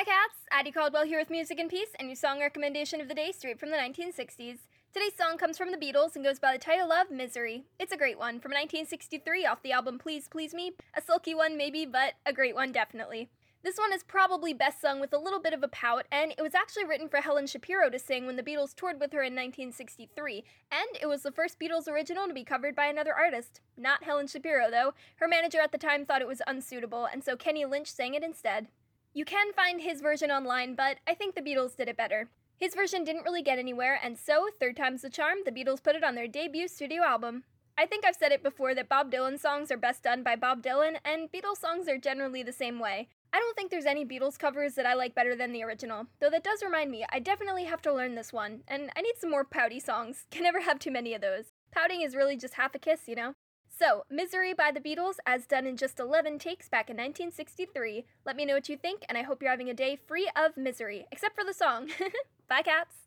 Hi, cats! Addie Caldwell here with Music and Peace, and your song recommendation of the day straight from the 1960s. Today's song comes from the Beatles and goes by the title of Misery. It's a great one, from 1963 off the album Please Please Me. A sulky one, maybe, but a great one, definitely. This one is probably best sung with a little bit of a pout, and it was actually written for Helen Shapiro to sing when the Beatles toured with her in 1963, and it was the first Beatles original to be covered by another artist. Not Helen Shapiro, though. Her manager at the time thought it was unsuitable, and so Kenny Lynch sang it instead. You can find his version online, but I think the Beatles did it better. His version didn't really get anywhere, and so, third time's the charm, the Beatles put it on their debut studio album. I think I've said it before that Bob Dylan songs are best done by Bob Dylan, and Beatles songs are generally the same way. I don't think there's any Beatles covers that I like better than the original, though that does remind me, I definitely have to learn this one, and I need some more pouty songs. Can never have too many of those. Pouting is really just half a kiss, you know? So, Misery by the Beatles, as done in just 11 takes back in 1963. Let me know what you think, and I hope you're having a day free of misery, except for the song. Bye, cats!